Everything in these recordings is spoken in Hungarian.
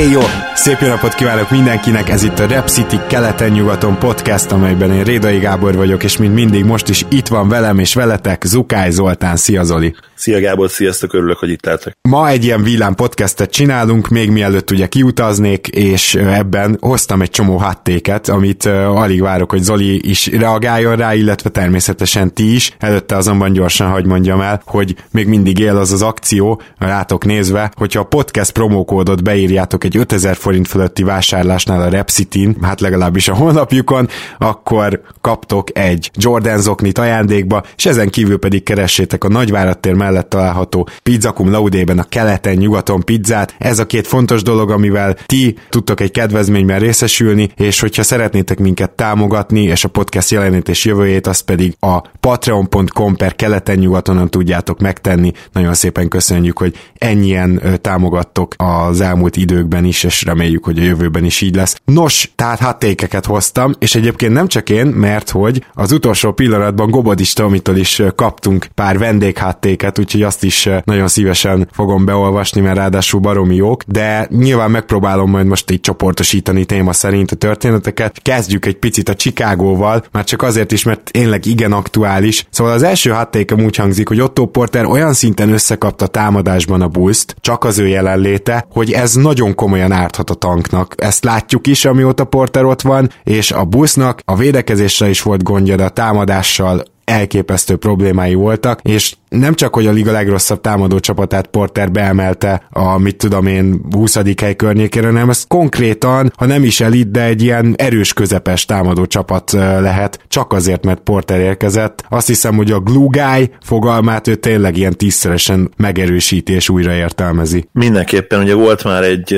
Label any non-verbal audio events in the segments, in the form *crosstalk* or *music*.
Éj jó! Szép jó napot kívánok mindenkinek, ez itt a Rep City keleten-nyugaton podcast, amelyben én Rédai Gábor vagyok, és mint mindig most is itt van velem és veletek Zukály Zoltán. Szia Zoli! Szia Gábor, sziasztok, örülök, hogy itt lehetek. Ma egy ilyen villám podcastet csinálunk, még mielőtt ugye kiutaznék, és ebben hoztam egy csomó hattéket, amit alig várok, hogy Zoli is reagáljon rá, illetve természetesen ti is. Előtte azonban gyorsan hagy mondjam el, hogy még mindig él az az akció, rátok nézve, hogyha a podcast promókódot beírjátok egy 5000 forint fölötti vásárlásnál a Repsitin, hát legalábbis a honlapjukon, akkor kaptok egy Jordan zoknit ajándékba, és ezen kívül pedig keressétek a Nagyvárad tér mellett található Pizzakum Laudében a keleten-nyugaton pizzát. Ez a két fontos dolog, amivel ti tudtok egy kedvezményben részesülni, és hogyha szeretnétek minket támogatni, és a podcast jelenítés jövőjét, azt pedig a patreon.com per keleten-nyugatonon tudjátok megtenni. Nagyon szépen köszönjük, hogy ennyien támogattok az elmúlt időkben is, és reméljük, hogy a jövőben is így lesz. Nos, tehát hattékeket hoztam, és egyébként nem csak én, mert hogy az utolsó pillanatban Gobodis Tomitól is kaptunk pár vendégháttéket, úgyhogy azt is nagyon szívesen fogom beolvasni, mert ráadásul baromi jók, de nyilván megpróbálom majd most így csoportosítani téma szerint a történeteket. Kezdjük egy picit a Chicagóval, már csak azért is, mert tényleg igen aktuális. Szóval az első hattékem úgy hangzik, hogy Otto Porter olyan szinten összekapta támadásban a bulls csak az ő jelenléte, hogy ez nagyon komolyan árthat a tanknak. Ezt látjuk is, amióta Porter ott van, és a busznak a védekezésre is volt gondja, de a támadással elképesztő problémái voltak, és nem csak, hogy a liga legrosszabb támadó csapatát Porter beemelte a, mit tudom én, 20. hely környékére, hanem ez konkrétan, ha nem is elit, de egy ilyen erős közepes támadó csapat lehet, csak azért, mert Porter érkezett. Azt hiszem, hogy a glue guy fogalmát ő tényleg ilyen tízszeresen megerősíti és újraértelmezi. Mindenképpen ugye volt már egy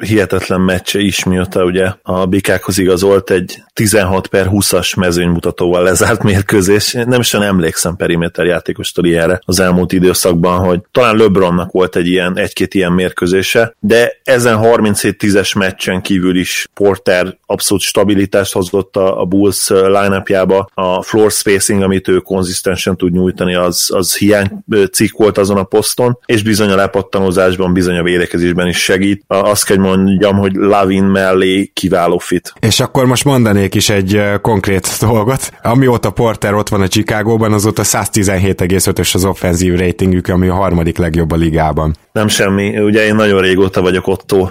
hihetetlen meccse is, mióta ugye a bikákhoz igazolt egy 16 per 20-as mezőnymutatóval lezárt mérkőzés. Nem is emlékszem periméter játékostól ilyenre az elmúlt időszakban, hogy talán LeBronnak volt egy ilyen, egy-két ilyen mérkőzése, de ezen 37-10-es meccsen kívül is Porter abszolút stabilitást hozott a, a Bulls line a floor spacing, amit ő konzisztensen tud nyújtani, az, az hiány cikk volt azon a poszton, és bizony a lepattanózásban, bizony a védekezésben is segít. Azt kell mondjam, hogy Lavin mellé kiváló fit. És akkor most mondanék is egy konkrét dolgot. Amióta Porter ott van a Chicagóban, azóta 117,5-ös az offenzív ratingük, ami a harmadik legjobb a ligában. Nem semmi. Ugye én nagyon régóta vagyok Otto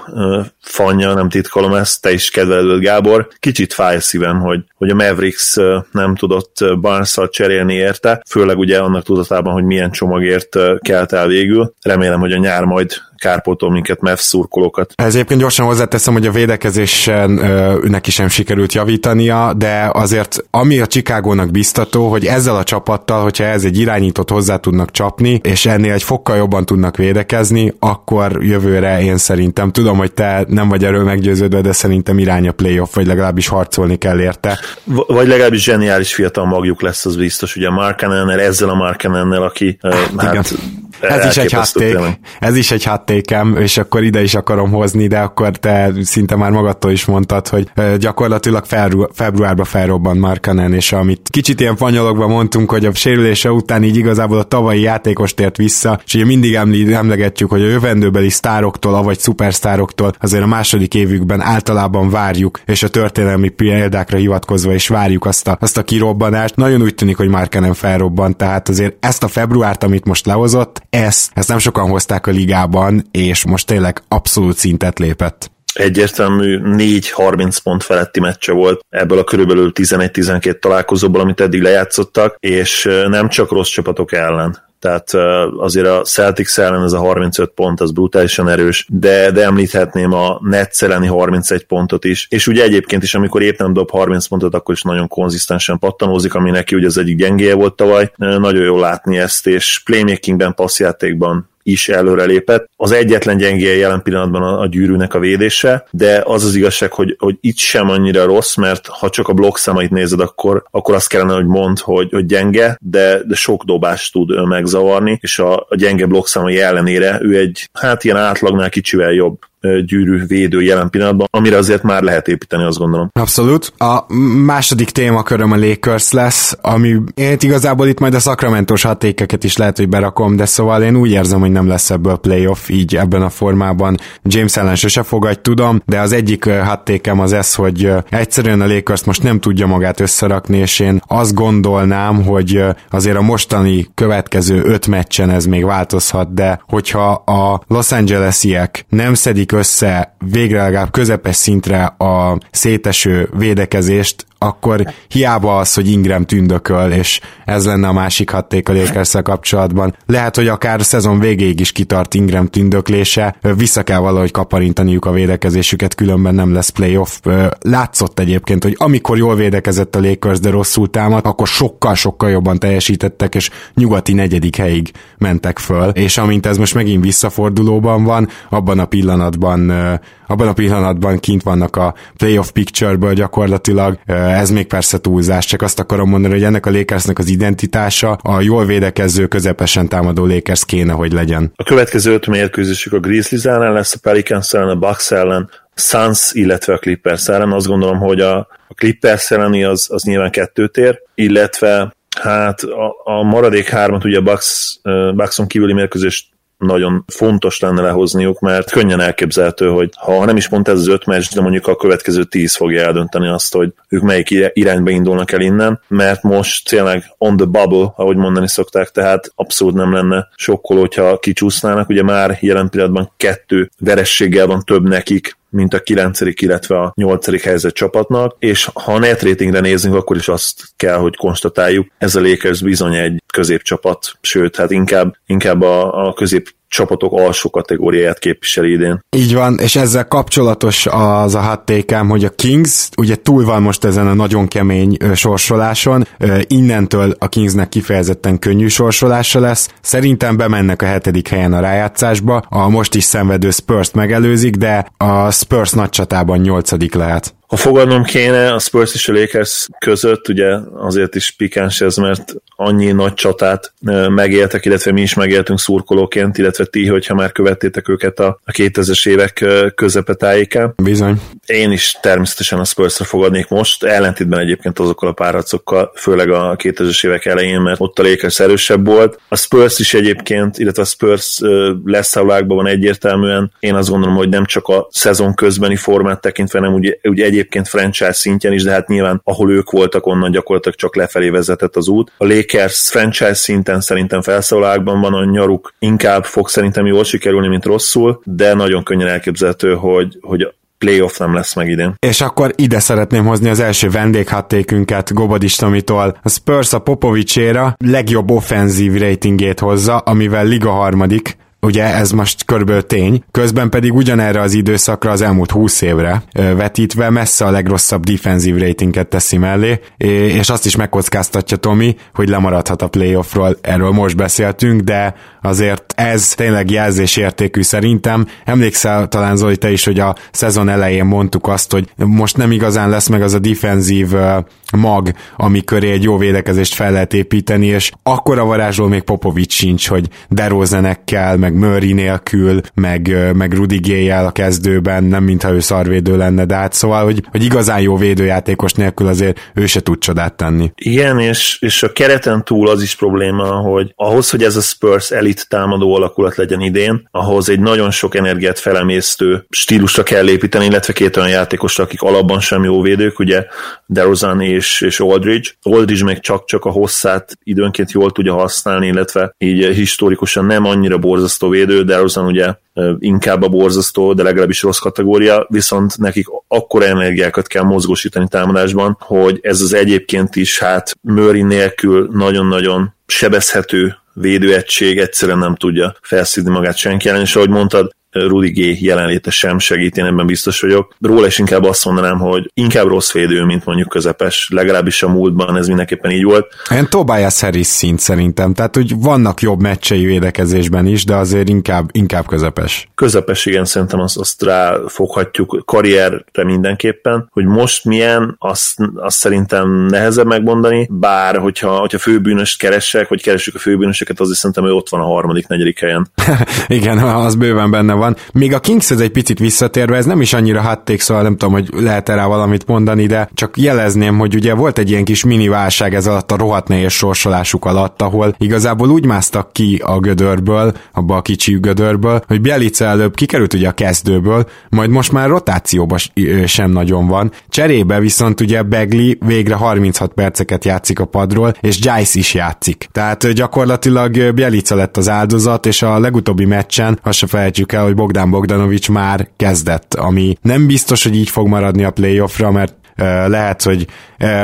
fanya, nem titkolom ezt, te is kedveled Gábor. Kicsit fáj szívem, hogy, hogy a Mavericks nem tudott barnes cserélni érte, főleg ugye annak tudatában, hogy milyen csomagért kelt el végül. Remélem, hogy a nyár majd kárpótol minket, MEF szurkolókat. Ez egyébként gyorsan hozzáteszem, hogy a védekezésen ö, neki sem sikerült javítania, de azért ami a Chicagónak biztató, hogy ezzel a csapattal, hogyha ez egy irányított hozzá tudnak csapni, és ennél egy fokkal jobban tudnak védekezni, akkor jövőre én szerintem, tudom, hogy te nem vagy erről meggyőződve, de szerintem irány a playoff, vagy legalábbis harcolni kell érte. V- vagy legalábbis zseniális fiatal magjuk lesz, az biztos, ugye Markanennel, ezzel a Markanennel, aki hát, hát ez is egy hátték, ez is egy háttékem, és akkor ide is akarom hozni, de akkor te szinte már magadtól is mondtad, hogy gyakorlatilag februárban felrobban Markanen, és amit kicsit ilyen fanyalogban mondtunk, hogy a sérülése után így igazából a tavalyi játékos tért vissza, és ugye mindig emlegetjük, hogy a jövendőbeli sztároktól, avagy szupersztároktól azért a második évükben általában várjuk, és a történelmi példákra hivatkozva is várjuk azt a, azt a kirobbanást. Nagyon úgy tűnik, hogy Markanen felrobban, tehát azért ezt a februárt, amit most lehozott, ezt, ezt nem sokan hozták a ligában, és most tényleg abszolút szintet lépett. Egyértelmű 4-30 pont feletti meccse volt ebből a körülbelül 11-12 találkozóból, amit eddig lejátszottak, és nem csak rossz csapatok ellen tehát azért a Celtics ellen ez a 35 pont az brutálisan erős, de, de említhetném a Nets elleni 31 pontot is, és ugye egyébként is, amikor épp nem dob 30 pontot, akkor is nagyon konzisztensen pattanózik, ami neki ugye az egyik gyengéje volt tavaly, nagyon jó látni ezt, és playmakingben, passzjátékban is előrelépett. Az egyetlen gyengéje jelen pillanatban a, a gyűrűnek a védése, de az az igazság, hogy, hogy itt sem annyira rossz, mert ha csak a blokk számait nézed, akkor, akkor azt kellene, hogy mond, hogy, hogy gyenge, de, de sok dobást tud megzavarni, és a, a gyenge blokk számai ellenére ő egy, hát ilyen átlagnál kicsivel jobb gyűrű védő jelen pillanatban, amire azért már lehet építeni, azt gondolom. Abszolút. A második témaköröm a Lakers lesz, ami én igazából itt majd a szakramentos hatékeket is lehet, hogy berakom, de szóval én úgy érzem, hogy nem lesz ebből playoff így ebben a formában. James ellen sose fogadj, tudom, de az egyik hatékem az ez, hogy egyszerűen a Lakers most nem tudja magát összerakni, és én azt gondolnám, hogy azért a mostani következő öt meccsen ez még változhat, de hogyha a Los Angelesiek nem szedik össze végre legalább közepes szintre a széteső védekezést, akkor hiába az, hogy Ingram tündököl, és ez lenne a másik hatték a lakers kapcsolatban. Lehet, hogy akár a szezon végéig is kitart Ingram tündöklése, vissza kell valahogy kaparintaniuk a védekezésüket, különben nem lesz playoff. Látszott egyébként, hogy amikor jól védekezett a Lakers, de rosszul támad, akkor sokkal-sokkal jobban teljesítettek, és nyugati negyedik helyig mentek föl, és amint ez most megint visszafordulóban van, abban a pillanatban abban a pillanatban kint vannak a playoff picture-ből gyakorlatilag, ez még persze túlzás, csak azt akarom mondani, hogy ennek a Lakersnek az identitása a jól védekező, közepesen támadó Lakers kéne, hogy legyen. A következő öt mérkőzésük a Grizzlies ellen lesz, a Pelicans ellen, a Bucks ellen, Suns, illetve a Clippers ellen. Azt gondolom, hogy a, a Clippers elleni az, az nyilván kettőt ér, illetve hát a, a maradék hármat, ugye a Bucks, Buckson kívüli mérkőzést nagyon fontos lenne lehozniuk, mert könnyen elképzelhető, hogy ha nem is pont ez az öt meccs, de mondjuk a következő tíz fogja eldönteni azt, hogy ők melyik irányba indulnak el innen, mert most tényleg on the bubble, ahogy mondani szokták, tehát abszolút nem lenne sokkoló, hogyha kicsúsznának, ugye már jelen pillanatban kettő verességgel van több nekik, mint a 9. illetve a 8. helyzet csapatnak, és ha a net ratingre nézzünk, akkor is azt kell, hogy konstatáljuk, ez a Lakers bizony egy középcsapat, sőt, hát inkább, inkább a, a közép csapatok alsó kategóriáját képviseli idén. Így van, és ezzel kapcsolatos az a hattékám, hogy a Kings ugye túl van most ezen a nagyon kemény sorsoláson, innentől a Kingsnek kifejezetten könnyű sorsolása lesz. Szerintem bemennek a hetedik helyen a rájátszásba, a most is szenvedő spurs megelőzik, de a Spurs nagy csatában nyolcadik lehet. Ha fogadnom kéne a Spurs és a Lakers között, ugye azért is pikáns ez, mert annyi nagy csatát megéltek, illetve mi is megéltünk szurkolóként, illetve ti, hogyha már követtétek őket a, a 2000-es évek közepetájékán. Bizony. Én is természetesen a Spurs-re fogadnék most, ellentétben egyébként azokkal a páracokkal, főleg a 2000-es évek elején, mert ott a Lakers erősebb volt. A Spurs is egyébként, illetve a Spurs lesz a van egyértelműen. Én azt gondolom, hogy nem csak a szezon közbeni formát tekintve, nem ugye, ugye egyébként franchise szintjen is, de hát nyilván ahol ők voltak, onnan gyakorlatilag csak lefelé vezetett az út. A Lakers franchise szinten szerintem felszólalásban van, a nyaruk inkább fog szerintem jól sikerülni, mint rosszul, de nagyon könnyen elképzelhető, hogy, hogy playoff nem lesz meg idén. És akkor ide szeretném hozni az első vendéghattékünket Gobodis Tomitól. A Spurs a Popovicséra legjobb offenzív ratingét hozza, amivel liga harmadik, ugye ez most körülbelül tény, közben pedig ugyanerre az időszakra az elmúlt 20 évre vetítve messze a legrosszabb defensív ratinget teszi mellé, és azt is megkockáztatja Tomi, hogy lemaradhat a playoffról, erről most beszéltünk, de azért ez tényleg jelzésértékű szerintem. Emlékszel talán Zoli te is, hogy a szezon elején mondtuk azt, hogy most nem igazán lesz meg az a defensív mag, ami köré egy jó védekezést fel lehet építeni, és akkora varázsló még Popovics sincs, hogy Derozenekkel, meg Murray nélkül, meg, meg Rudy gay a kezdőben, nem mintha ő szarvédő lenne, de hát szóval, hogy, hogy igazán jó védőjátékos nélkül azért ő se tud csodát tenni. Igen, és, és a kereten túl az is probléma, hogy ahhoz, hogy ez a Spurs elit támadó alakulat legyen idén, ahhoz egy nagyon sok energiát felemésztő stílusra kell építeni, illetve két olyan játékosra, akik alapban sem jó védők, ugye DeRozan és, és Aldridge. Aldridge még csak-csak a hosszát időnként jól tudja használni, illetve így historikusan nem annyira borzasztó védő, DeRozan ugye inkább a borzasztó, de legalábbis rossz kategória, viszont nekik akkor energiákat kell mozgósítani támadásban, hogy ez az egyébként is hát Murray nélkül nagyon-nagyon sebezhető védőegység egyszerűen nem tudja felszídni magát senki ellen, és ahogy mondtad, Rudy G jelenléte sem segít, én ebben biztos vagyok. Róla is inkább azt mondanám, hogy inkább rossz védő, mint mondjuk közepes, legalábbis a múltban ez mindenképpen így volt. Én Tobias Harris szint szerintem, tehát hogy vannak jobb meccsei védekezésben is, de azért inkább, inkább közepes. Közepes, igen, szerintem azt, azt ráfoghatjuk karrierre mindenképpen, hogy most milyen, azt, azt szerintem nehezebb megmondani, bár hogyha, hogyha főbűnöst keresek, vagy keressük a főbűnöseket, azért szerintem ő ott van a harmadik, negyedik helyen. *laughs* igen, az bőven benne van. Még a Kings ez egy picit visszatérve, ez nem is annyira hatték, szóval nem tudom, hogy lehet rá valamit mondani, de csak jelezném, hogy ugye volt egy ilyen kis mini válság ez alatt a rohadt nehéz sorsolásuk alatt, ahol igazából úgy másztak ki a gödörből, abba a kicsi gödörből, hogy Bielica előbb kikerült ugye a kezdőből, majd most már rotációban sem nagyon van. Cserébe viszont ugye Begli végre 36 perceket játszik a padról, és Giles is játszik. Tehát gyakorlatilag Bielica lett az áldozat, és a legutóbbi meccsen, azt se felejtsük el, hogy Bogdan Bogdanovics már kezdett, ami nem biztos, hogy így fog maradni a playoffra, mert lehet, hogy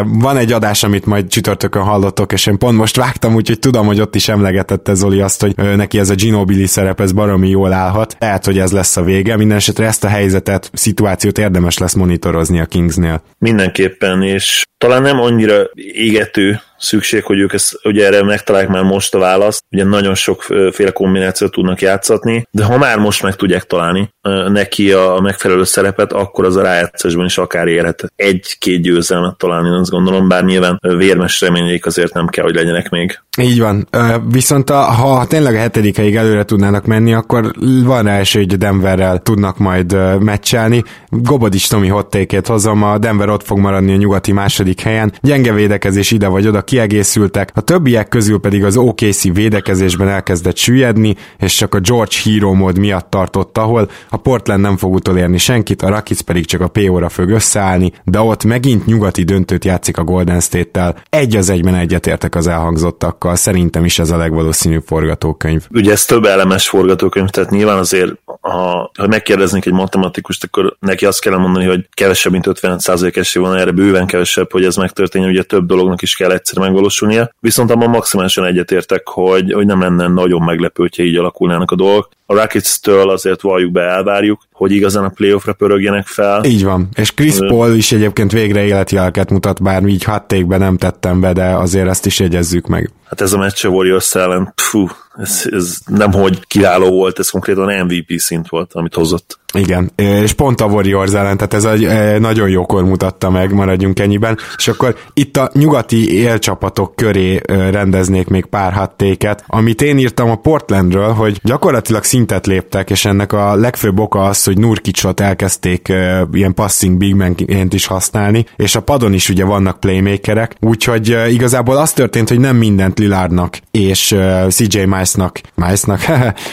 van egy adás, amit majd csütörtökön hallottok, és én pont most vágtam, úgyhogy tudom, hogy ott is emlegetette Zoli azt, hogy neki ez a Ginobili szerep, ez baromi jól állhat. Lehet, hogy ez lesz a vége. Mindenesetre ezt a helyzetet, szituációt érdemes lesz monitorozni a Kingsnél. Mindenképpen, és talán nem annyira égető szükség, hogy ők ezt, ugye erre megtalálják már most a választ, ugye nagyon sokféle kombinációt tudnak játszatni, de ha már most meg tudják találni neki a megfelelő szerepet, akkor az a rájátszásban is akár érhet egy-két győzelmet találni, azt gondolom, bár nyilván vérmes reményeik azért nem kell, hogy legyenek még. Így van. Viszont a, ha tényleg a hetedikeig előre tudnának menni, akkor van rá esély, hogy Denverrel tudnak majd meccselni. Gobodics Tomi hottékét hozom, a Denver ott fog maradni a nyugati második helyen. Gyenge védekezés ide vagy oda kiegészültek, a többiek közül pedig az OKC védekezésben elkezdett süllyedni, és csak a George Hero mód miatt tartott, ahol a Portland nem fog utolérni senkit, a Rakic pedig csak a PO-ra fog összeállni, de ott megint nyugati döntőt játszik a Golden State-tel. Egy az egyben egyetértek az elhangzottakkal, szerintem is ez a legvalószínűbb forgatókönyv. Ugye ez több elemes forgatókönyv, tehát nyilván azért, ha, ha megkérdeznék egy matematikust, akkor neki azt kell mondani, hogy kevesebb, mint 50% esély van erre, bőven kevesebb, hogy ez megtörténjen, ugye több dolognak is kell egyszer megvalósulnia. Viszont abban maximálisan egyetértek, hogy, hogy nem lenne nagyon meglepő, hogyha így alakulnának a dolgok. A Rockets-től azért valljuk be, elvárjuk, hogy igazán a playoffra pörögjenek fel. Így van. És Chris Paul is egyébként végre életjelket mutat, bár így hattékben nem tettem be, de azért ezt is jegyezzük meg. Hát ez a meccs a Warriors ellen, fú, ez, ez nem hogy kiváló volt, ez konkrétan MVP szint volt, amit hozott. Igen, és pont a Warriors ellen, tehát ez egy nagyon jókor mutatta meg, maradjunk ennyiben, és akkor itt a nyugati élcsapatok köré rendeznék még pár hattéket, amit én írtam a Portlandről, hogy gyakorlatilag szintet léptek, és ennek a legfőbb oka az, hogy Nurkicsot elkezdték ilyen passing big man is használni, és a padon is ugye vannak playmakerek, úgyhogy igazából az történt, hogy nem mindent Lilardnak és CJ Mice-nak, Mice-nak,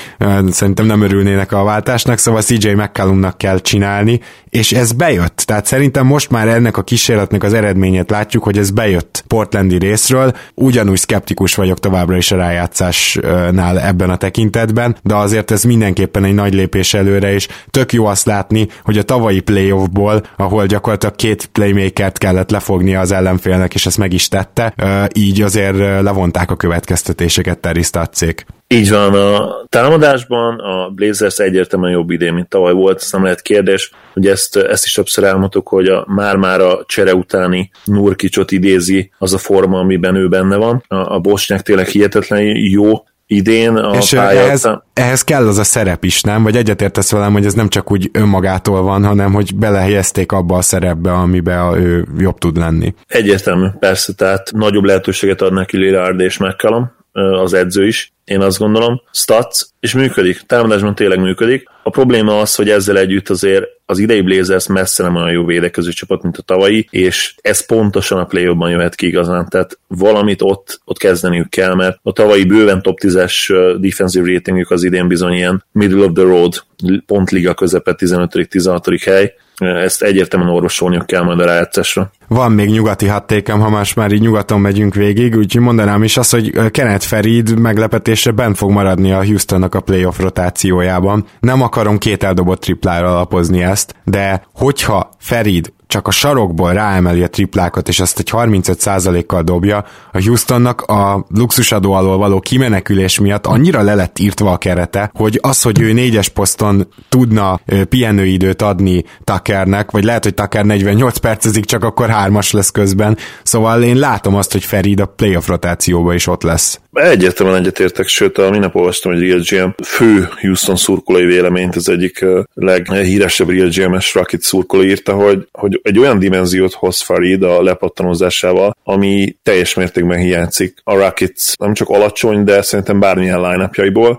*laughs* szerintem nem örülnének a váltásnak, szóval CJ McCallumnak kell csinálni, és ez bejött. Tehát szerintem most már ennek a kísérletnek az eredményét látjuk, hogy ez bejött Portlandi részről. Ugyanúgy skeptikus vagyok továbbra is a rájátszásnál ebben a tekintetben, de azért ez mindenképpen egy nagy lépés előre, és tök jó azt látni, hogy a tavalyi playoffból, ahol gyakorlatilag két playmakert kellett lefogni az ellenfélnek, és ezt meg is tette, így azért levonták a következtetéseket Terry Statszék. Így van, a támadásban a Blazers egyértelműen jobb idén, mint tavaly volt, ez nem lehet kérdés. Ugye ezt, ezt is többször elmondtuk, hogy a, már-már a csere utáni Nurkicsot idézi az a forma, amiben ő benne van. A, a Bosnyák tényleg hihetetlen jó, idén a És ehhez, ehhez kell az a szerep is, nem? Vagy egyetértesz velem, hogy ez nem csak úgy önmagától van, hanem hogy belehelyezték abba a szerepbe, amiben ő jobb tud lenni. Egyértelmű, persze, tehát nagyobb lehetőséget ad neki Lillard és McCallum, az edző is, én azt gondolom, stats, és működik, támadásban tényleg működik. A probléma az, hogy ezzel együtt azért az idei Blazers messze nem olyan jó védekező csapat, mint a tavalyi, és ez pontosan a play jöhet ki igazán, tehát valamit ott, ott kezdeniük kell, mert a tavalyi bőven top 10-es defensive ratingük az idén bizony ilyen middle of the road, pont liga közepe 15.-16. hely, ezt egyértelműen orvosolniuk kell majd a rájátszásra. Van még nyugati hattékem, ha más már így nyugaton megyünk végig, úgyhogy mondanám is azt, hogy Kenneth Ferid meglepetésre bent fog maradni a Houstonnak a playoff rotációjában. Nem akarom két eldobott triplára alapozni ezt, de hogyha Ferid csak a sarokból ráemeli a triplákat, és azt egy 35%-kal dobja, a Houstonnak a luxusadó alól való kimenekülés miatt annyira le lett írtva a kerete, hogy az, hogy ő négyes poszton tudna pihenőidőt adni Tuckernek, vagy lehet, hogy Tucker 48 percezik, csak akkor hármas lesz közben. Szóval én látom azt, hogy Ferid a playoff rotációba is ott lesz. Egyértelműen egyetértek, sőt, a minap olvastam egy Real GM fő Houston szurkolói véleményt, az egyik leghíresebb Real GM-es Rocket szurkoló írta, hogy, hogy egy olyan dimenziót hoz Farid a lepattanozásával, ami teljes mértékben hiányzik a Rockets nem csak alacsony, de szerintem bármilyen line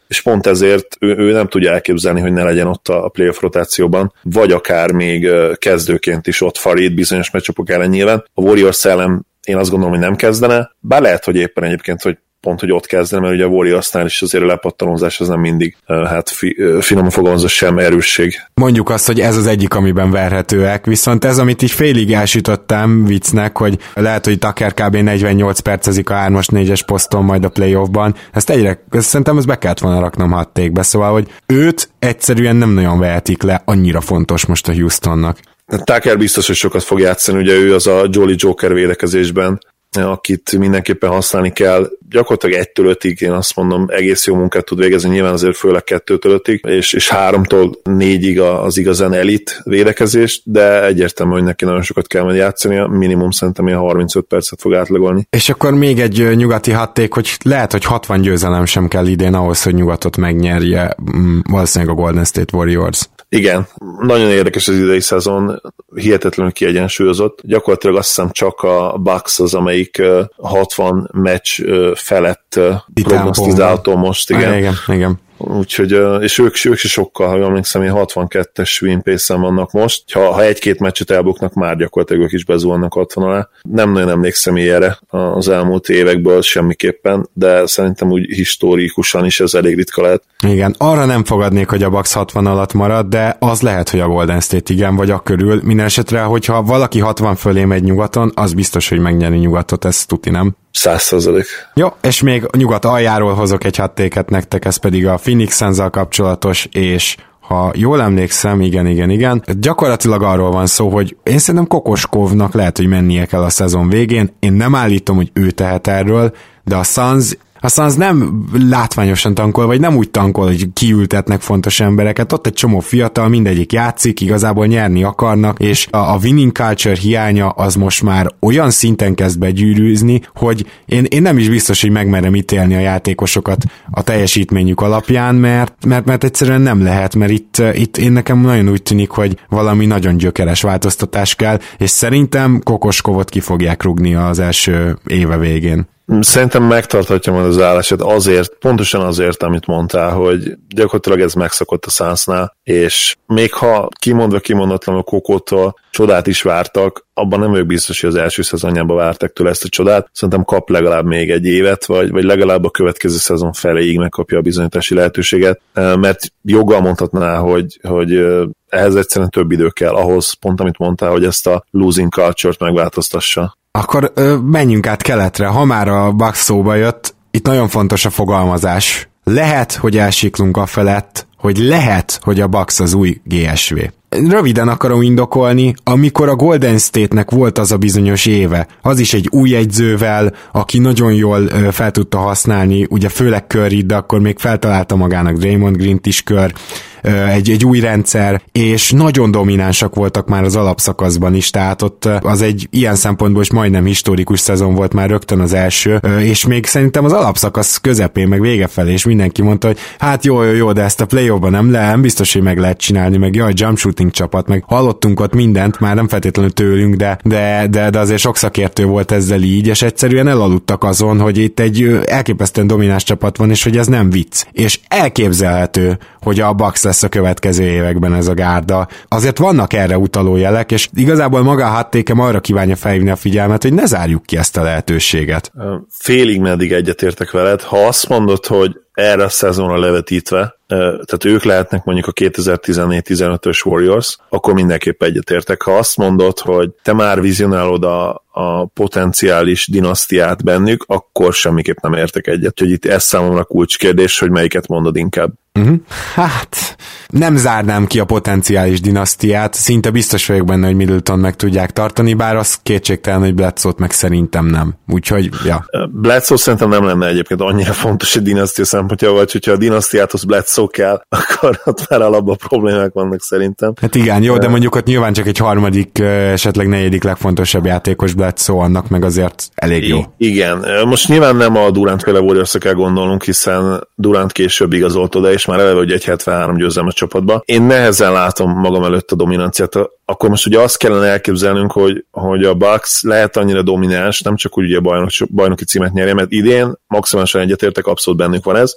és pont ezért ő, ő nem tudja elképzelni, hogy ne legyen ott a playoff rotációban, vagy akár még kezdőként is ott Farid bizonyos meccsapok ellen nyilván. A Warriors ellen én azt gondolom, hogy nem kezdene, bár lehet, hogy éppen egyébként, hogy pont, hogy ott kezdene, mert ugye a Warriorsnál is azért a lepattanózás az nem mindig, hát fi, finoman fogalmazva sem erősség. Mondjuk azt, hogy ez az egyik, amiben verhetőek, viszont ez, amit így félig elsütöttem viccnek, hogy lehet, hogy Tucker kb. 48 percezik a 3-as, 4-es poszton majd a playoffban, ezt egyre, ezt szerintem ezt be kellett volna raknom hattékbe, szóval, hogy őt egyszerűen nem nagyon vehetik le, annyira fontos most a Houstonnak. Tucker biztos, hogy sokat fog játszani, ugye ő az a Jolly Joker védekezésben, akit mindenképpen használni kell. Gyakorlatilag 1-től 5-ig én azt mondom, egész jó munkát tud végezni, nyilván azért főleg 2-től 5-ig, és, és 3-tól 4-ig az igazán elit védekezés, de egyértelmű, hogy neki nagyon sokat kell majd játszani, minimum szerintem ilyen 35 percet fog átlagolni. És akkor még egy nyugati hatték, hogy lehet, hogy 60 győzelem sem kell idén ahhoz, hogy nyugatot megnyerje mm, valószínűleg a Golden State Warriors. Igen, nagyon érdekes az idei szezon, hihetetlenül kiegyensúlyozott. Gyakorlatilag azt hiszem csak a Bucks az, amelyik 60 meccs felett prognosztizálható most, igen. Ah, igen, igen. Úgyhogy, és ők, ők is sokkal, ha emlékszem, 62-es win pace vannak most. Ha, ha egy-két meccset elbuknak, már gyakorlatilag ők is bezuhannak 60 alá. Nem nagyon emlékszem ilyenre az elmúlt évekből semmiképpen, de szerintem úgy historikusan is ez elég ritka lehet. Igen, arra nem fogadnék, hogy a Bucks 60 alatt marad, de az lehet, hogy a Golden State igen, vagy a körül. Minden esetre, hogyha valaki 60 fölé megy nyugaton, az biztos, hogy megnyeri nyugatot, ez tuti nem. Százszerzalék. Jó, és még nyugat aljáról hozok egy hattéket nektek, ez pedig a Phoenix suns kapcsolatos, és ha jól emlékszem, igen, igen, igen, gyakorlatilag arról van szó, hogy én szerintem Kokoskovnak lehet, hogy mennie kell a szezon végén, én nem állítom, hogy ő tehet erről, de a Suns aztán az nem látványosan tankol, vagy nem úgy tankol, hogy kiültetnek fontos embereket. Ott egy csomó fiatal, mindegyik játszik, igazából nyerni akarnak, és a, a winning culture hiánya az most már olyan szinten kezd begyűrűzni, hogy én, én nem is biztos, hogy megmerem ítélni a játékosokat a teljesítményük alapján, mert, mert, mert egyszerűen nem lehet, mert itt, itt én nekem nagyon úgy tűnik, hogy valami nagyon gyökeres változtatás kell, és szerintem Kokoskovot ki fogják rugni az első éve végén. Szerintem megtarthatja majd az állását azért, pontosan azért, amit mondtál, hogy gyakorlatilag ez megszokott a szánsznál, és még ha kimondva kimondatlanul Kokótól csodát is vártak, abban nem vagyok biztos, hogy az első szezonjában vártak tőle ezt a csodát. Szerintem kap legalább még egy évet, vagy, vagy legalább a következő szezon feléig megkapja a bizonyítási lehetőséget, mert joggal mondhatná, hogy, hogy ehhez egyszerűen több idő kell ahhoz, pont amit mondtál, hogy ezt a losing culture-t megváltoztassa. Akkor ö, menjünk át keletre. Ha már a Bucks szóba jött, itt nagyon fontos a fogalmazás. Lehet, hogy elsiklunk a felett, hogy lehet, hogy a Bucks az új GSV. Röviden akarom indokolni, amikor a Golden State-nek volt az a bizonyos éve, az is egy új egyzővel, aki nagyon jól fel tudta használni, ugye főleg Curry, de akkor még feltalálta magának Draymond Green-t is kör, egy, egy új rendszer, és nagyon dominánsak voltak már az alapszakaszban is, tehát ott az egy ilyen szempontból is majdnem historikus szezon volt már rögtön az első, és még szerintem az alapszakasz közepén, meg vége felé, és mindenki mondta, hogy hát jó, jó, jó, de ezt a play nem lehet, nem biztos, hogy meg lehet csinálni, meg jaj, jump shooting csapat, meg hallottunk ott mindent, már nem feltétlenül tőlünk, de, de, de, de azért sok szakértő volt ezzel így, és egyszerűen elaludtak azon, hogy itt egy elképesztően domináns csapat van, és hogy ez nem vicc. És elképzelhető, hogy a Bucks lesz a következő években ez a gárda. Azért vannak erre utaló jelek, és igazából maga a hattékem arra kívánja felhívni a figyelmet, hogy ne zárjuk ki ezt a lehetőséget. Félig meddig egyetértek veled. Ha azt mondod, hogy erre a szezonra levetítve, tehát ők lehetnek mondjuk a 2014-15-ös Warriors, akkor mindenképp egyetértek. Ha azt mondod, hogy te már vizionálod a, a potenciális dinasztiát bennük, akkor semmiképp nem értek egyet. Hogy itt ez számomra kulcskérdés, hogy melyiket mondod inkább. Uh-huh. Hát, nem zárnám ki a potenciális dinasztiát, szinte biztos vagyok benne, hogy Middleton meg tudják tartani, bár az kétségtelen, hogy bledsoe meg szerintem nem. Úgyhogy, ja. Bledsoe szerintem nem lenne egyébként annyira fontos egy dinasztia szempontja, vagy hogyha a dinasztiáthoz Bledsoe kell, *laughs* akkor ott már alapban problémák vannak szerintem. Hát igen, jó, de mondjuk ott nyilván csak egy harmadik, esetleg negyedik legfontosabb játékos Bledsoe, annak meg azért elég jó. I- igen, most nyilván nem a Durant féle warriors kell gondolnunk, hiszen Durant később igazolt oda, és már eleve, hogy egy 73 győzelmes csapatba. Én nehezen látom magam előtt a dominanciát. Akkor most ugye azt kellene elképzelnünk, hogy, hogy a Bucks lehet annyira domináns, nem csak úgy ugye bajnok, bajnoki címet nyerje, mert idén maximálisan egyetértek, abszolút bennük van ez.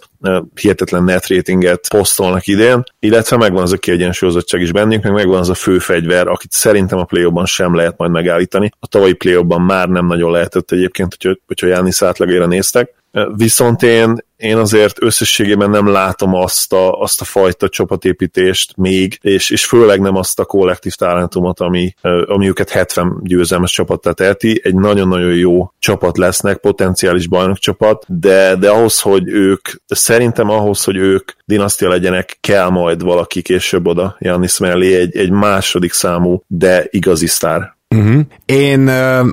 Hihetetlen net ratinget posztolnak idén, illetve megvan az a kiegyensúlyozottság is bennünk, meg megvan az a fő fegyver, akit szerintem a play sem lehet majd megállítani. A tavalyi play már nem nagyon lehetett egyébként, hogyha, hogyha Jánisz átlagére néztek. Viszont én, én azért összességében nem látom azt a, azt a fajta csapatépítést még, és, és főleg nem azt a kollektív talentumot, ami, ami őket 70 győzelmes csapattá teheti. Egy nagyon-nagyon jó csapat lesznek, potenciális bajnokcsapat, de, de ahhoz, hogy ők, szerintem ahhoz, hogy ők dinasztia legyenek, kell majd valaki később oda Janis mellé egy, egy második számú, de igazi sztár Uh-huh. Én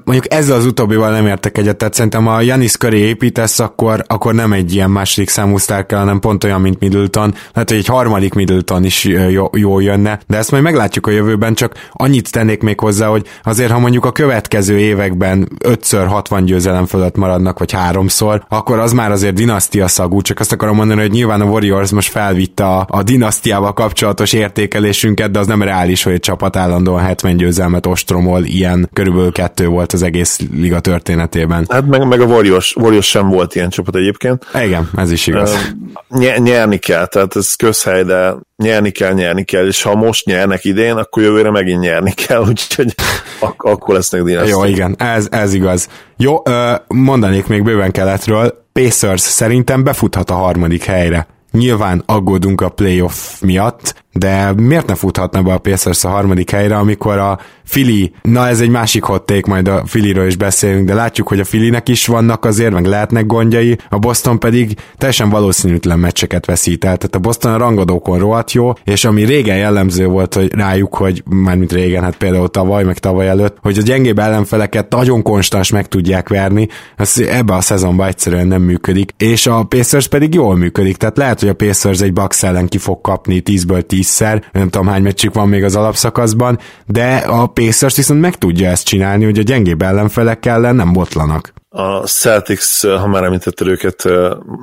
mondjuk ezzel az utóbbival nem értek egyet, tehát szerintem ha Janis köré építesz, akkor, akkor nem egy ilyen második számú sztár kell, hanem pont olyan, mint Middleton. Lehet, hogy egy harmadik Middleton is jó, jó jönne, de ezt majd meglátjuk a jövőben, csak annyit tennék még hozzá, hogy azért, ha mondjuk a következő években 5 60 győzelem fölött maradnak, vagy háromszor, akkor az már azért dinasztia szagú, csak azt akarom mondani, hogy nyilván a Warriors most felvitte a, a dinasztiával kapcsolatos értékelésünket, de az nem reális, hogy egy csapat állandóan 70 győzelmet ostromol ilyen körülbelül kettő volt az egész liga történetében. Hát meg, meg a Warriors, Warriors sem volt ilyen csapat egyébként. Igen, ez is igaz. Uh, nyerni kell, tehát ez közhely, de nyerni kell, nyerni kell, és ha most nyernek idén, akkor jövőre megint nyerni kell, *laughs* úgyhogy ak- akkor lesznek dinasztik. Jó, igen, ez, ez igaz. Jó, mondanék még bőven keletről, Pacers szerintem befuthat a harmadik helyre. Nyilván aggódunk a playoff miatt, de miért ne futhatna be a Pacers a harmadik helyre, amikor a Fili, na ez egy másik hotték, majd a Filiről is beszélünk, de látjuk, hogy a Filinek is vannak azért, meg lehetnek gondjai, a Boston pedig teljesen valószínűtlen meccseket veszít el, tehát a Boston a rangadókon rohadt jó, és ami régen jellemző volt hogy rájuk, hogy mármint régen, hát például tavaly, meg tavaly előtt, hogy a gyengébb ellenfeleket nagyon konstans meg tudják verni, az ebbe a szezonban egyszerűen nem működik, és a Pacers pedig jól működik, tehát lehet, hogy a Pacers egy Bucks ellen ki fog kapni 10-ből 10-szer, nem tudom hány meccsük van még az alapszakaszban, de a Pacers viszont meg tudja ezt csinálni, hogy a gyengébb ellenfelek ellen nem botlanak. A Celtics, ha már említetted őket,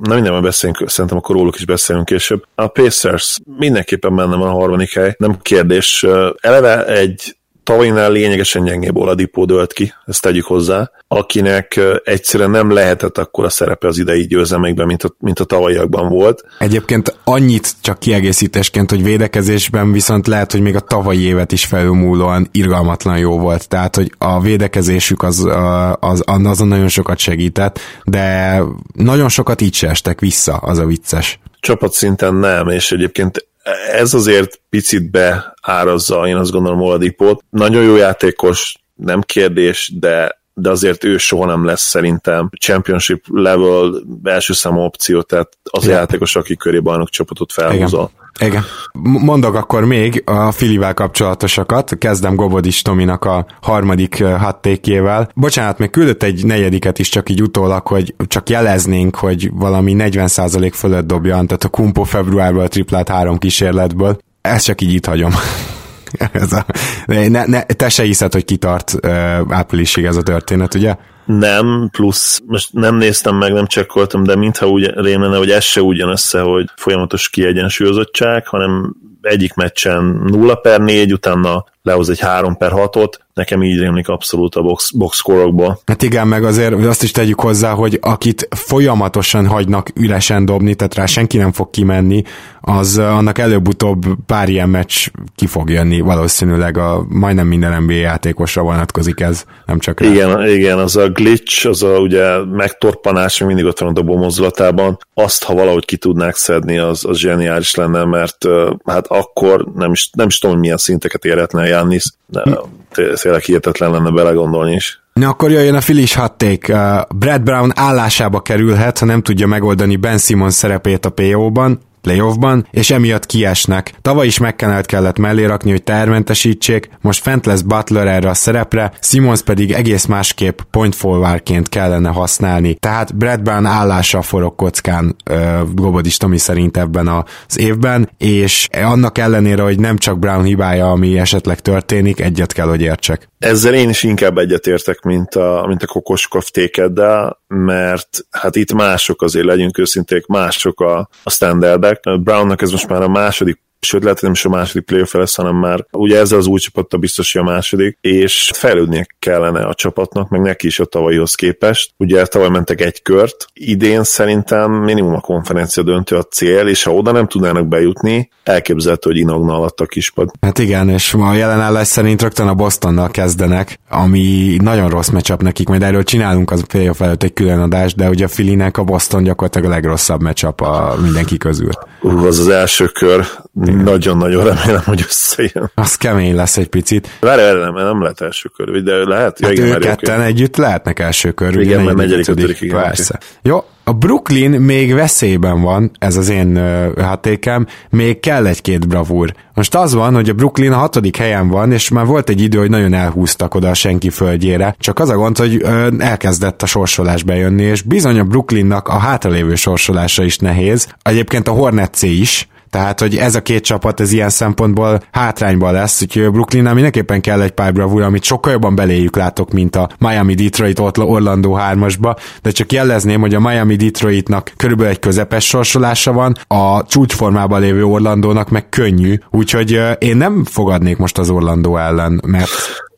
nem mindenben beszélünk, szerintem akkor róluk is beszélünk később. A Pacers mindenképpen benne van a harmadik hely, nem kérdés. Eleve egy tavalyinál lényegesen gyengébb Oladipo dölt ki, ezt tegyük hozzá, akinek egyszerűen nem lehetett akkor a szerepe az idei győzelmekben, mint a, mint a tavalyiakban volt. Egyébként annyit csak kiegészítésként, hogy védekezésben viszont lehet, hogy még a tavalyi évet is felülmúlóan irgalmatlan jó volt, tehát hogy a védekezésük az, az, azon nagyon sokat segített, de nagyon sokat így se estek vissza, az a vicces. Csapatszinten nem, és egyébként ez azért picit beárazza, én azt gondolom Oladipót. Nagyon jó játékos, nem kérdés, de de azért ő soha nem lesz szerintem championship level első számú opció, tehát az a játékos, aki köré bajnok csapatot felhúzol. Igen. Igen. Mondok akkor még a Filivel kapcsolatosakat. Kezdem Gobodis Tominak a harmadik hattékjével. Bocsánat, még küldött egy negyediket is csak így utólag, hogy csak jeleznénk, hogy valami 40% fölött dobja, tehát a Kumpo februárban a triplát három kísérletből. Ezt csak így itt hagyom. *laughs* ez a, ne, ne, te se hiszed, hogy kitart uh, áprilisig ez a történet, ugye? Nem, plusz most nem néztem meg, nem csekkoltam, de mintha úgy rém lenne, hogy ez se ugyan hogy folyamatos kiegyensúlyozottság, hanem egyik meccsen 0 per 4, utána lehoz egy 3 per 6-ot, nekem így rémlik abszolút a box, box Hát igen, meg azért azt is tegyük hozzá, hogy akit folyamatosan hagynak üresen dobni, tehát rá senki nem fog kimenni, az annak előbb-utóbb pár ilyen meccs ki fog jönni, valószínűleg a majdnem minden NBA játékosra vonatkozik ez, nem csak rá. Igen, igen, az a glitch, az a ugye megtorpanás, mindig ott van a dobó mozdulatában, azt, ha valahogy ki tudnák szedni, az, az zseniális lenne, mert hát akkor nem is, nem is tudom, milyen szinteket érhetne Jannis, de tényleg hihetetlen lenne belegondolni is. Na akkor jöjjön a Filis hatték. Brad Brown állásába kerülhet, ha nem tudja megoldani Ben Simmons szerepét a PO-ban. Playoffban, és emiatt kiesnek. Tavaly is McKennelt kellett mellé rakni, hogy termentesítsék, most fent lesz Butler erre a szerepre, Simons pedig egész másképp point forwardként kellene használni. Tehát Brad Brown állása forog kockán Gobodis Tomi szerint ebben az évben, és annak ellenére, hogy nem csak Brown hibája, ami esetleg történik, egyet kell, hogy értsek. Ezzel én is inkább egyetértek, mint a, mint a Kokoskov tékeddel, mert hát itt mások azért legyünk őszinték, mások a, a standardek. Brownnak ez most már a második sőt lehet, hogy nem is a második playoff lesz, hanem már ugye ezzel az új csapattal biztos, hogy a második, és fejlődnie kellene a csapatnak, meg neki is a tavalyihoz képest. Ugye tavaly mentek egy kört, idén szerintem minimum a konferencia döntő a cél, és ha oda nem tudnának bejutni, elképzelhető, hogy inogna alatt a kispad. Hát igen, és ma a jelenállás szerint rögtön a Bostonnal kezdenek, ami nagyon rossz meccsap nekik, majd erről csinálunk az playoff előtt egy külön adást, de ugye a Filinek a Boston gyakorlatilag a legrosszabb meccsap a mindenki közül. Uh, az az első kör, nagyon-nagyon remélem, hogy összejön. Az kemény lesz egy picit. Várj, erre nem, nem lehet első kör, de lehet. Hát igen, ők ketten együtt lehetnek első kör. Igen, mert negyedik, ötödik. Persze. Jó, a Brooklyn még veszélyben van, ez az én hatékem, még kell egy-két bravúr. Most az van, hogy a Brooklyn a hatodik helyen van, és már volt egy idő, hogy nagyon elhúztak oda a senki földjére, csak az a gond, hogy ö, elkezdett a sorsolás bejönni, és bizony a Brooklynnak a hátralévő sorsolása is nehéz. Egyébként a Hornets is, tehát, hogy ez a két csapat ez ilyen szempontból hátrányban lesz, úgyhogy Brooklynnál mindenképpen kell egy pár bravúr, amit sokkal jobban beléjük látok, mint a Miami Detroit Orlando 3-asba, de csak jelezném, hogy a Miami Detroitnak körülbelül egy közepes sorsolása van, a csúcsformában lévő Orlandónak meg könnyű, úgyhogy én nem fogadnék most az Orlandó ellen, mert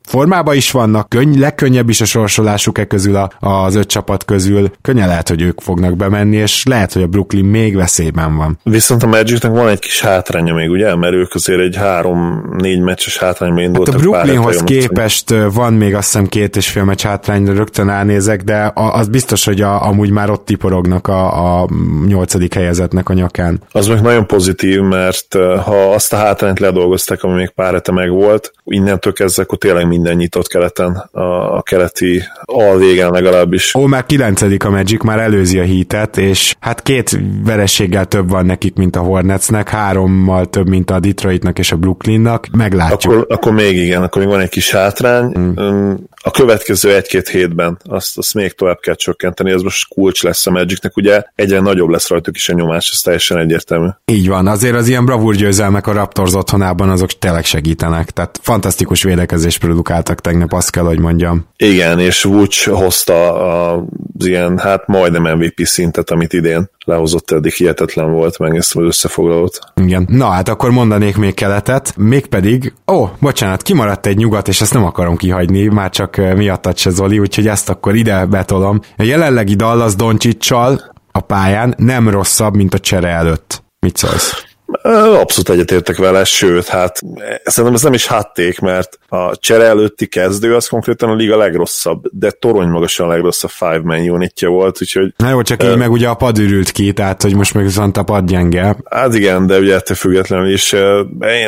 formában is vannak, könny, legkönnyebb is a sorsolásuk e közül a, az öt csapat közül. Könnyen lehet, hogy ők fognak bemenni, és lehet, hogy a Brooklyn még veszélyben van. Viszont a Magicnek van egy kis hátránya még, ugye? Mert ők azért egy három-négy meccses hátrányban indultak. Hát a Brooklynhoz képest van még azt hiszem két és fél meccs hátrány, de rögtön elnézek, de az biztos, hogy a, amúgy már ott tiporognak a, a nyolcadik helyezetnek a nyakán. Az meg nagyon pozitív, mert ha azt a hátrányt ledolgozták, ami még pár hete meg volt, innentől kezdve akkor tényleg minden nyitott keleten, a, a keleti alvégen legalábbis. Ó, már kilencedik a Magic, már előzi a hítet, és hát két verességgel több van nekik, mint a Hornetsnek, hárommal több, mint a Detroitnak és a Brooklynnak, meglátjuk. Akkor, akkor még igen, akkor még van egy kis hátrány. Hmm. A következő egy-két hétben azt, azt még tovább kell csökkenteni, ez most kulcs lesz a Magicnek, ugye egyre nagyobb lesz rajtuk is a nyomás, ez teljesen egyértelmű. Így van, azért az ilyen bravúr győzelmek a Raptors otthonában azok tényleg segítenek, tehát fantasztikus védekezés produkáltak tegnap, azt kell, hogy mondjam. Igen, és Vucs hozta az ilyen, hát majdnem MVP szintet, amit idén lehozott eddig hihetetlen volt, megnéztem az összefoglalót. Igen. Na hát akkor mondanék még keletet, mégpedig, ó, oh, bocsánat, kimaradt egy nyugat, és ezt nem akarom kihagyni, már csak miattad se Zoli, úgyhogy ezt akkor ide betolom. A jelenlegi Dallas Doncsicsal a pályán nem rosszabb, mint a csere előtt. Mit szólsz? Abszolút egyetértek vele, sőt, hát szerintem ez nem is hátték, mert a csere előtti kezdő az konkrétan a liga legrosszabb, de torony magasan a legrosszabb five man unitja volt, úgyhogy... Na jó, csak uh, így meg ugye a pad ürült ki, tehát hogy most meg viszont a pad gyenge. Hát igen, de ugye ettől függetlenül is uh,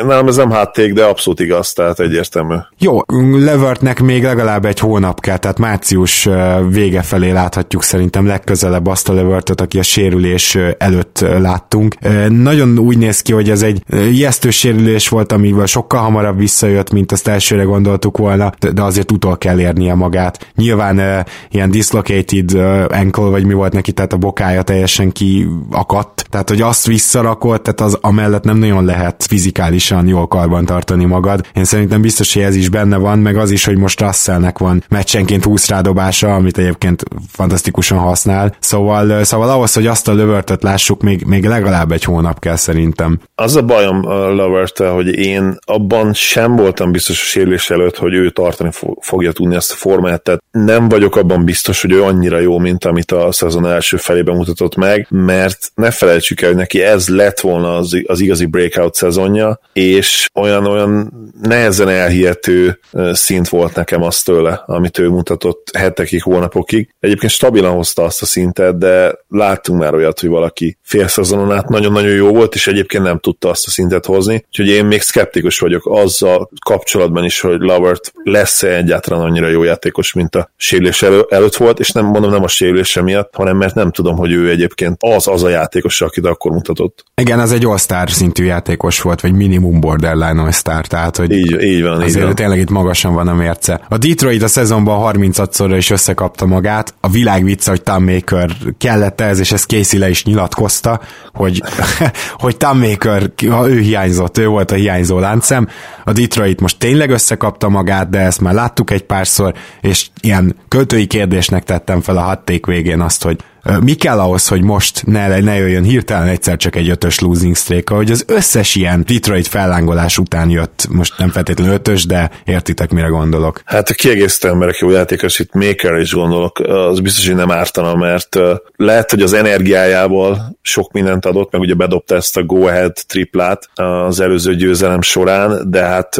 nem, ez nem hátték, de abszolút igaz, tehát egyértelmű. Jó, Levertnek még legalább egy hónap kell, tehát március vége felé láthatjuk szerintem legközelebb azt a Levertet, aki a sérülés előtt láttunk. Nagyon úgy néz ki, hogy ez egy ijesztő sérülés volt, amivel sokkal hamarabb visszajött, mint azt elsőre gondoltuk volna, de azért utol kell érnie magát. Nyilván uh, ilyen dislocated ankle, vagy mi volt neki, tehát a bokája teljesen kiakadt, tehát hogy azt visszarakott, tehát az amellett nem nagyon lehet fizikálisan jól karban tartani magad. Én szerintem biztos, hogy ez is benne van, meg az is, hogy most Russellnek van meccsenként 20 rádobása, amit egyébként fantasztikusan használ. Szóval, szóval ahhoz, hogy azt a lövörtöt lássuk, még, még legalább egy hónap kell szerintem szerintem. Az a bajom a lovert hogy én abban sem voltam biztos a sérülés előtt, hogy ő tartani fogja tudni ezt a formát, tehát nem vagyok abban biztos, hogy ő annyira jó, mint amit a szezon első felében mutatott meg, mert ne felejtsük el, hogy neki ez lett volna az, az igazi breakout szezonja, és olyan-olyan nehezen elhihető szint volt nekem az tőle, amit ő mutatott hetekig, hónapokig. Egyébként stabilan hozta azt a szintet, de láttunk már olyat, hogy valaki fél szezonon át nagyon-nagyon jó volt, és egyébként egyébként nem tudta azt a szintet hozni, úgyhogy én még szkeptikus vagyok azzal kapcsolatban is, hogy Lovert lesz-e egyáltalán annyira jó játékos, mint a sérülés elő, előtt volt, és nem mondom nem a sérülése miatt, hanem mert nem tudom, hogy ő egyébként az az a játékos, akit akkor mutatott. Igen, az egy all-star szintű játékos volt, vagy minimum borderline all-star, tehát hogy így, így van, azért így van. tényleg itt magasan van a mérce. A Detroit a szezonban 30-szorra is összekapta magát, a világ vicce, hogy Tom Maker kellett ez, és ezt Casey le is nyilatkozta, hogy, *laughs* hogy Tom Maker, ha ő hiányzott, ő volt a hiányzó láncem, a Detroit most tényleg összekapta magát, de ezt már láttuk egy párszor, és ilyen költői kérdésnek tettem fel a hatték végén azt, hogy mi kell ahhoz, hogy most ne, ne jöjjön hirtelen egyszer csak egy ötös losing streak, hogy az összes ilyen Detroit fellángolás után jött, most nem feltétlenül ötös, de értitek, mire gondolok. Hát a kiegészítő emberek jó játékos, itt Maker is gondolok, az biztos, hogy nem ártana, mert lehet, hogy az energiájából sok mindent adott, meg ugye bedobta ezt a go-ahead triplát az előző győzelem során, de hát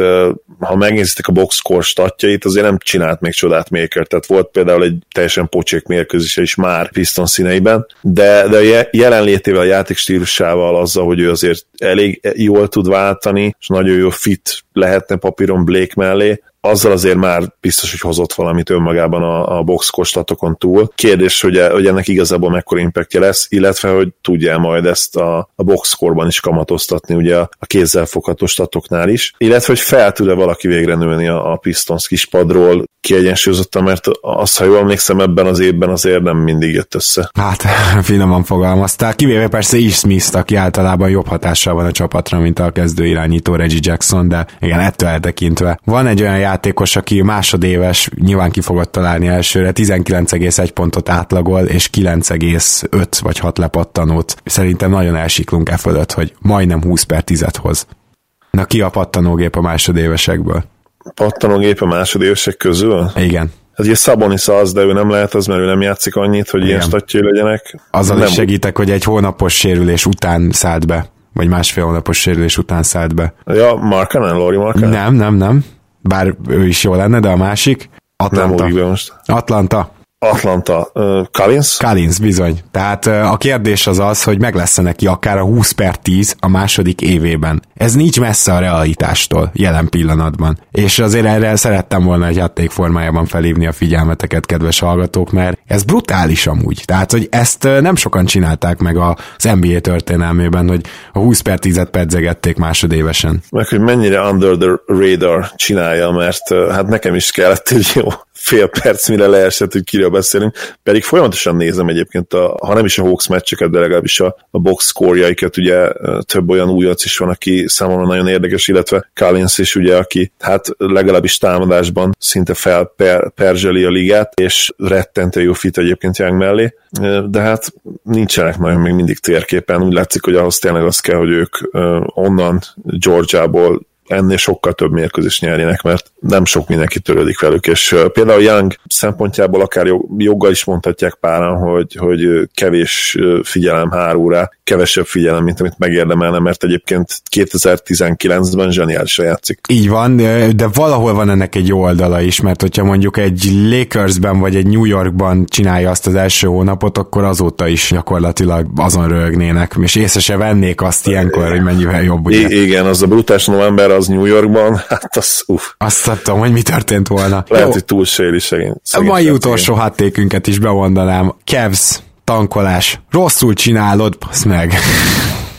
ha megnézitek a box score statjait, azért nem csinált még csodát Maker, tehát volt például egy teljesen pocsék mérkőzése is már Piston színeiben, de, de jelenlétével, a játék stílusával, azzal, hogy ő azért elég jól tud váltani, és nagyon jó fit lehetne papíron Blake mellé, azzal azért már biztos, hogy hozott valamit önmagában a, a box kostatokon túl. Kérdés, hogy, hogy ennek igazából mekkora impactja lesz, illetve, hogy tudja majd ezt a, a box score is kamatoztatni, ugye a, a kézzel fogható statoknál is, illetve, hogy fel tud-e valaki végre nőni a, a Pistons kispadról kiegyensúlyozottan, mert azt, ha jól emlékszem, ebben az évben azért nem mindig jött össze. Hát, *laughs* finoman fogalmaztál, kivéve persze is Smith, aki általában jobb hatással van a csapatra, mint a kezdő irányító Reggie Jackson, de igen, ettől eltekintve. Van egy olyan játékos, aki másodéves, nyilván ki fogod találni elsőre, 19,1 pontot átlagol, és 9,5 vagy 6 lepattanót. Szerintem nagyon elsiklunk e fölött, hogy majdnem 20 per 10 hoz. Na ki a pattanógép a másodévesekből? Pattanógép a másodévesek közül? Igen. Ez ugye Szabonis az, de ő nem lehet az, mert ő nem játszik annyit, hogy Igen. ilyen statjai legyenek. Azzal nem is segítek, hogy egy hónapos sérülés után szállt be vagy másfél hónapos sérülés után szállt be. Ja, Markanen, Lori Markanen? Nem, nem, nem. Bár ő is jó lenne, de a másik. Atlanta. Nem be most. Atlanta. Atlanta. Uh, Collins? Collins, bizony. Tehát uh, a kérdés az az, hogy meg lesz neki akár a 20 per 10 a második évében. Ez nincs messze a realitástól jelen pillanatban. És azért erre szerettem volna egy játék formájában felhívni a figyelmeteket, kedves hallgatók, mert ez brutális amúgy. Tehát, hogy ezt nem sokan csinálták meg az NBA történelmében, hogy a 20 per 10-et pedzegették másodévesen. Meg, hogy mennyire under the radar csinálja, mert hát nekem is kellett egy jó fél perc, mire leesett, hogy kiről beszélünk. Pedig folyamatosan nézem egyébként, a, ha nem is a Hawks meccseket, de legalábbis a, a box score ugye több olyan újonc is van, aki számomra nagyon érdekes, illetve Collins is ugye, aki hát legalábbis támadásban szinte felperzseli a ligát, és rettentő jó fit egyébként Young mellé, de hát nincsenek nagyon még mindig térképen, úgy látszik, hogy ahhoz tényleg az kell, hogy ők onnan Georgiából ennél sokkal több mérkőzés nyerjenek, mert nem sok mindenki törődik velük, és például Young szempontjából akár joggal is mondhatják páran, hogy, hogy kevés figyelem hárúra, kevesebb figyelem, mint amit megérdemelne, mert egyébként 2019-ben zseniálisan játszik. Így van, de valahol van ennek egy jó oldala is, mert hogyha mondjuk egy Lakersben vagy egy New Yorkban csinálja azt az első hónapot, akkor azóta is gyakorlatilag azon rögnének, és észre se vennék azt ilyenkor, hogy mennyivel jobb. Ugye? I- igen, az a brutális november az New Yorkban, hát az uff. Azt adtam, hogy mi történt volna. Lehet, Jó. hogy túl séri szegény. A mai utolsó hattékünket is bemondanám. Kevs, tankolás. Rosszul csinálod, basz meg. *laughs*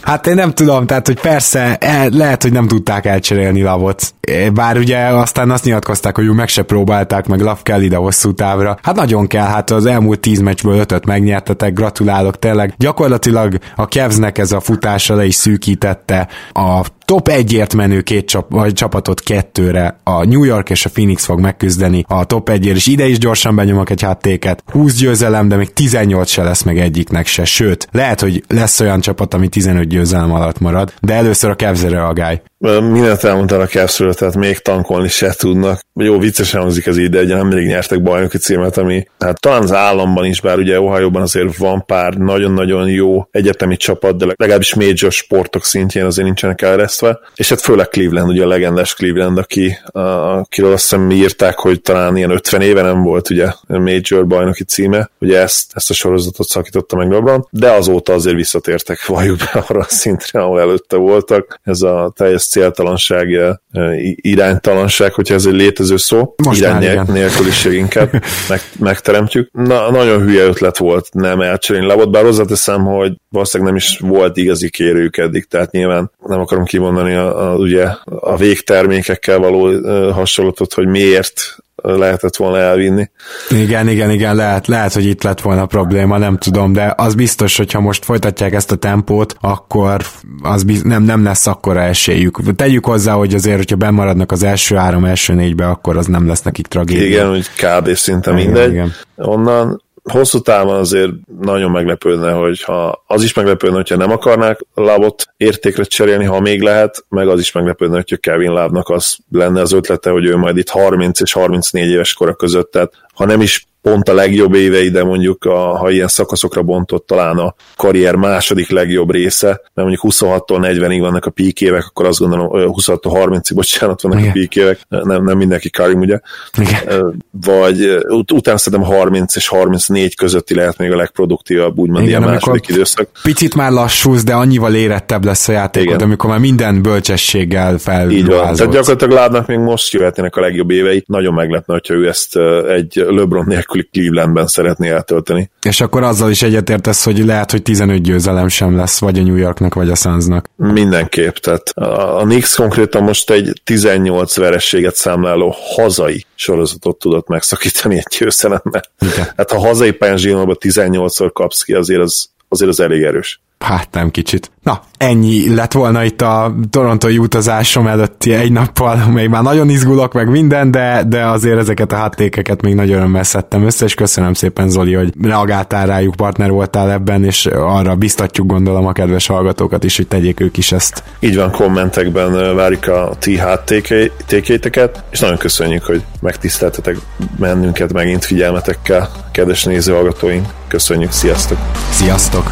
Hát én nem tudom, tehát hogy persze el, lehet, hogy nem tudták elcserélni Lavot. Bár ugye aztán azt nyilatkozták, hogy meg se próbálták, meg Lav kell ide hosszú távra. Hát nagyon kell, hát az elmúlt tíz meccsből ötöt megnyertetek, gratulálok tényleg. Gyakorlatilag a Kevznek ez a futása le is szűkítette a top egyért menő két csap, vagy csapatot kettőre a New York és a Phoenix fog megküzdeni a top egyért, és ide is gyorsan benyomok egy hattéket. 20 győzelem, de még 18 se lesz meg egyiknek se, sőt, lehet, hogy lesz olyan csapat, ami 15 győzelem alatt marad, de először a Cavs reagálj. Mindent elmondtál a cavs tehát még tankolni se tudnak. Jó, viccesen hangzik ez így, de egy mindig nyertek bajnoki címet, ami hát talán az államban is, bár ugye Ohio-ban azért van pár nagyon-nagyon jó egyetemi csapat, de legalábbis major sportok szintjén azért nincsenek elresztve. És hát főleg Cleveland, ugye a legendás Cleveland, aki, akiről azt hiszem írták, hogy talán ilyen 50 éve nem volt ugye major bajnoki címe, ugye ezt, ezt a sorozatot szakította meg LeBron, de azóta azért visszatértek *laughs* valljuk be arra a szintre, ahol előtte voltak. Ez a teljes céltalanság, iránytalanság, hogyha ez egy létező szó, Most irány nélküliség inkább *laughs* meg, megteremtjük. Na, nagyon hülye ötlet volt nem elcserélni Lebot, bár hozzáteszem, hogy valószínűleg nem is volt igazi kérőjük eddig, tehát nyilván nem akarom kimondani a, a, ugye, a végtermékekkel való hasonlatot, hogy miért lehetett volna elvinni. Igen, igen, igen, lehet, lehet, hogy itt lett volna probléma, nem tudom, de az biztos, hogy ha most folytatják ezt a tempót, akkor az biz- nem, nem lesz akkora esélyük. Tegyük hozzá, hogy azért, hogyha bemaradnak az első három, első négybe, akkor az nem lesz nekik tragédia. Igen, hogy kb. szinte igen, mindegy. Igen. Onnan hosszú távon azért nagyon meglepődne, hogyha az is meglepődne, hogyha nem akarnák Lavot értékre cserélni, ha még lehet, meg az is meglepődne, hogyha Kevin Lávnak az lenne az ötlete, hogy ő majd itt 30 és 34 éves kora között, tehát ha nem is pont a legjobb évei, de mondjuk a, ha ilyen szakaszokra bontott talán a karrier második legjobb része, mert mondjuk 26-tól 40-ig vannak a peak évek, akkor azt gondolom, 26-tól 30-ig, bocsánat, vannak Igen. a peak évek, nem, nem mindenki Karim, ugye? Igen. Vagy ut- utána szerintem 30 és 34 közötti lehet még a legproduktívabb, úgymond Igen, ilyen második időszak. Picit már lassúz, de annyival érettebb lesz a játék, Igen. amikor már minden bölcsességgel fel. Így van. Tehát gyakorlatilag Ládnak még most jöhetnének a legjobb évei. Nagyon meglepne, hogyha ő ezt egy LeBron nélkül nélküli Clevelandben szeretné eltölteni. És akkor azzal is egyetértesz, hogy lehet, hogy 15 győzelem sem lesz, vagy a New Yorknak, vagy a Sunsnak. Mindenképp, tehát a Knicks konkrétan most egy 18 verességet számláló hazai sorozatot tudott megszakítani egy győzelemmel. Hát ha hazai pályán 18-szor kapsz ki, azért az, azért az elég erős. Hát nem kicsit. Na, ennyi lett volna itt a torontói utazásom előtti egy nappal, még már nagyon izgulok meg minden, de, de azért ezeket a háttékeket még nagyon örömmel szedtem össze, és köszönöm szépen Zoli, hogy reagáltál rájuk, partner voltál ebben, és arra biztatjuk gondolom a kedves hallgatókat is, hogy tegyék ők is ezt. Így van, kommentekben várjuk a ti háttékéteket, és nagyon köszönjük, hogy megtiszteltetek bennünket megint figyelmetekkel, kedves nézőhallgatóink. Köszönjük, sziasztok! Sziasztok!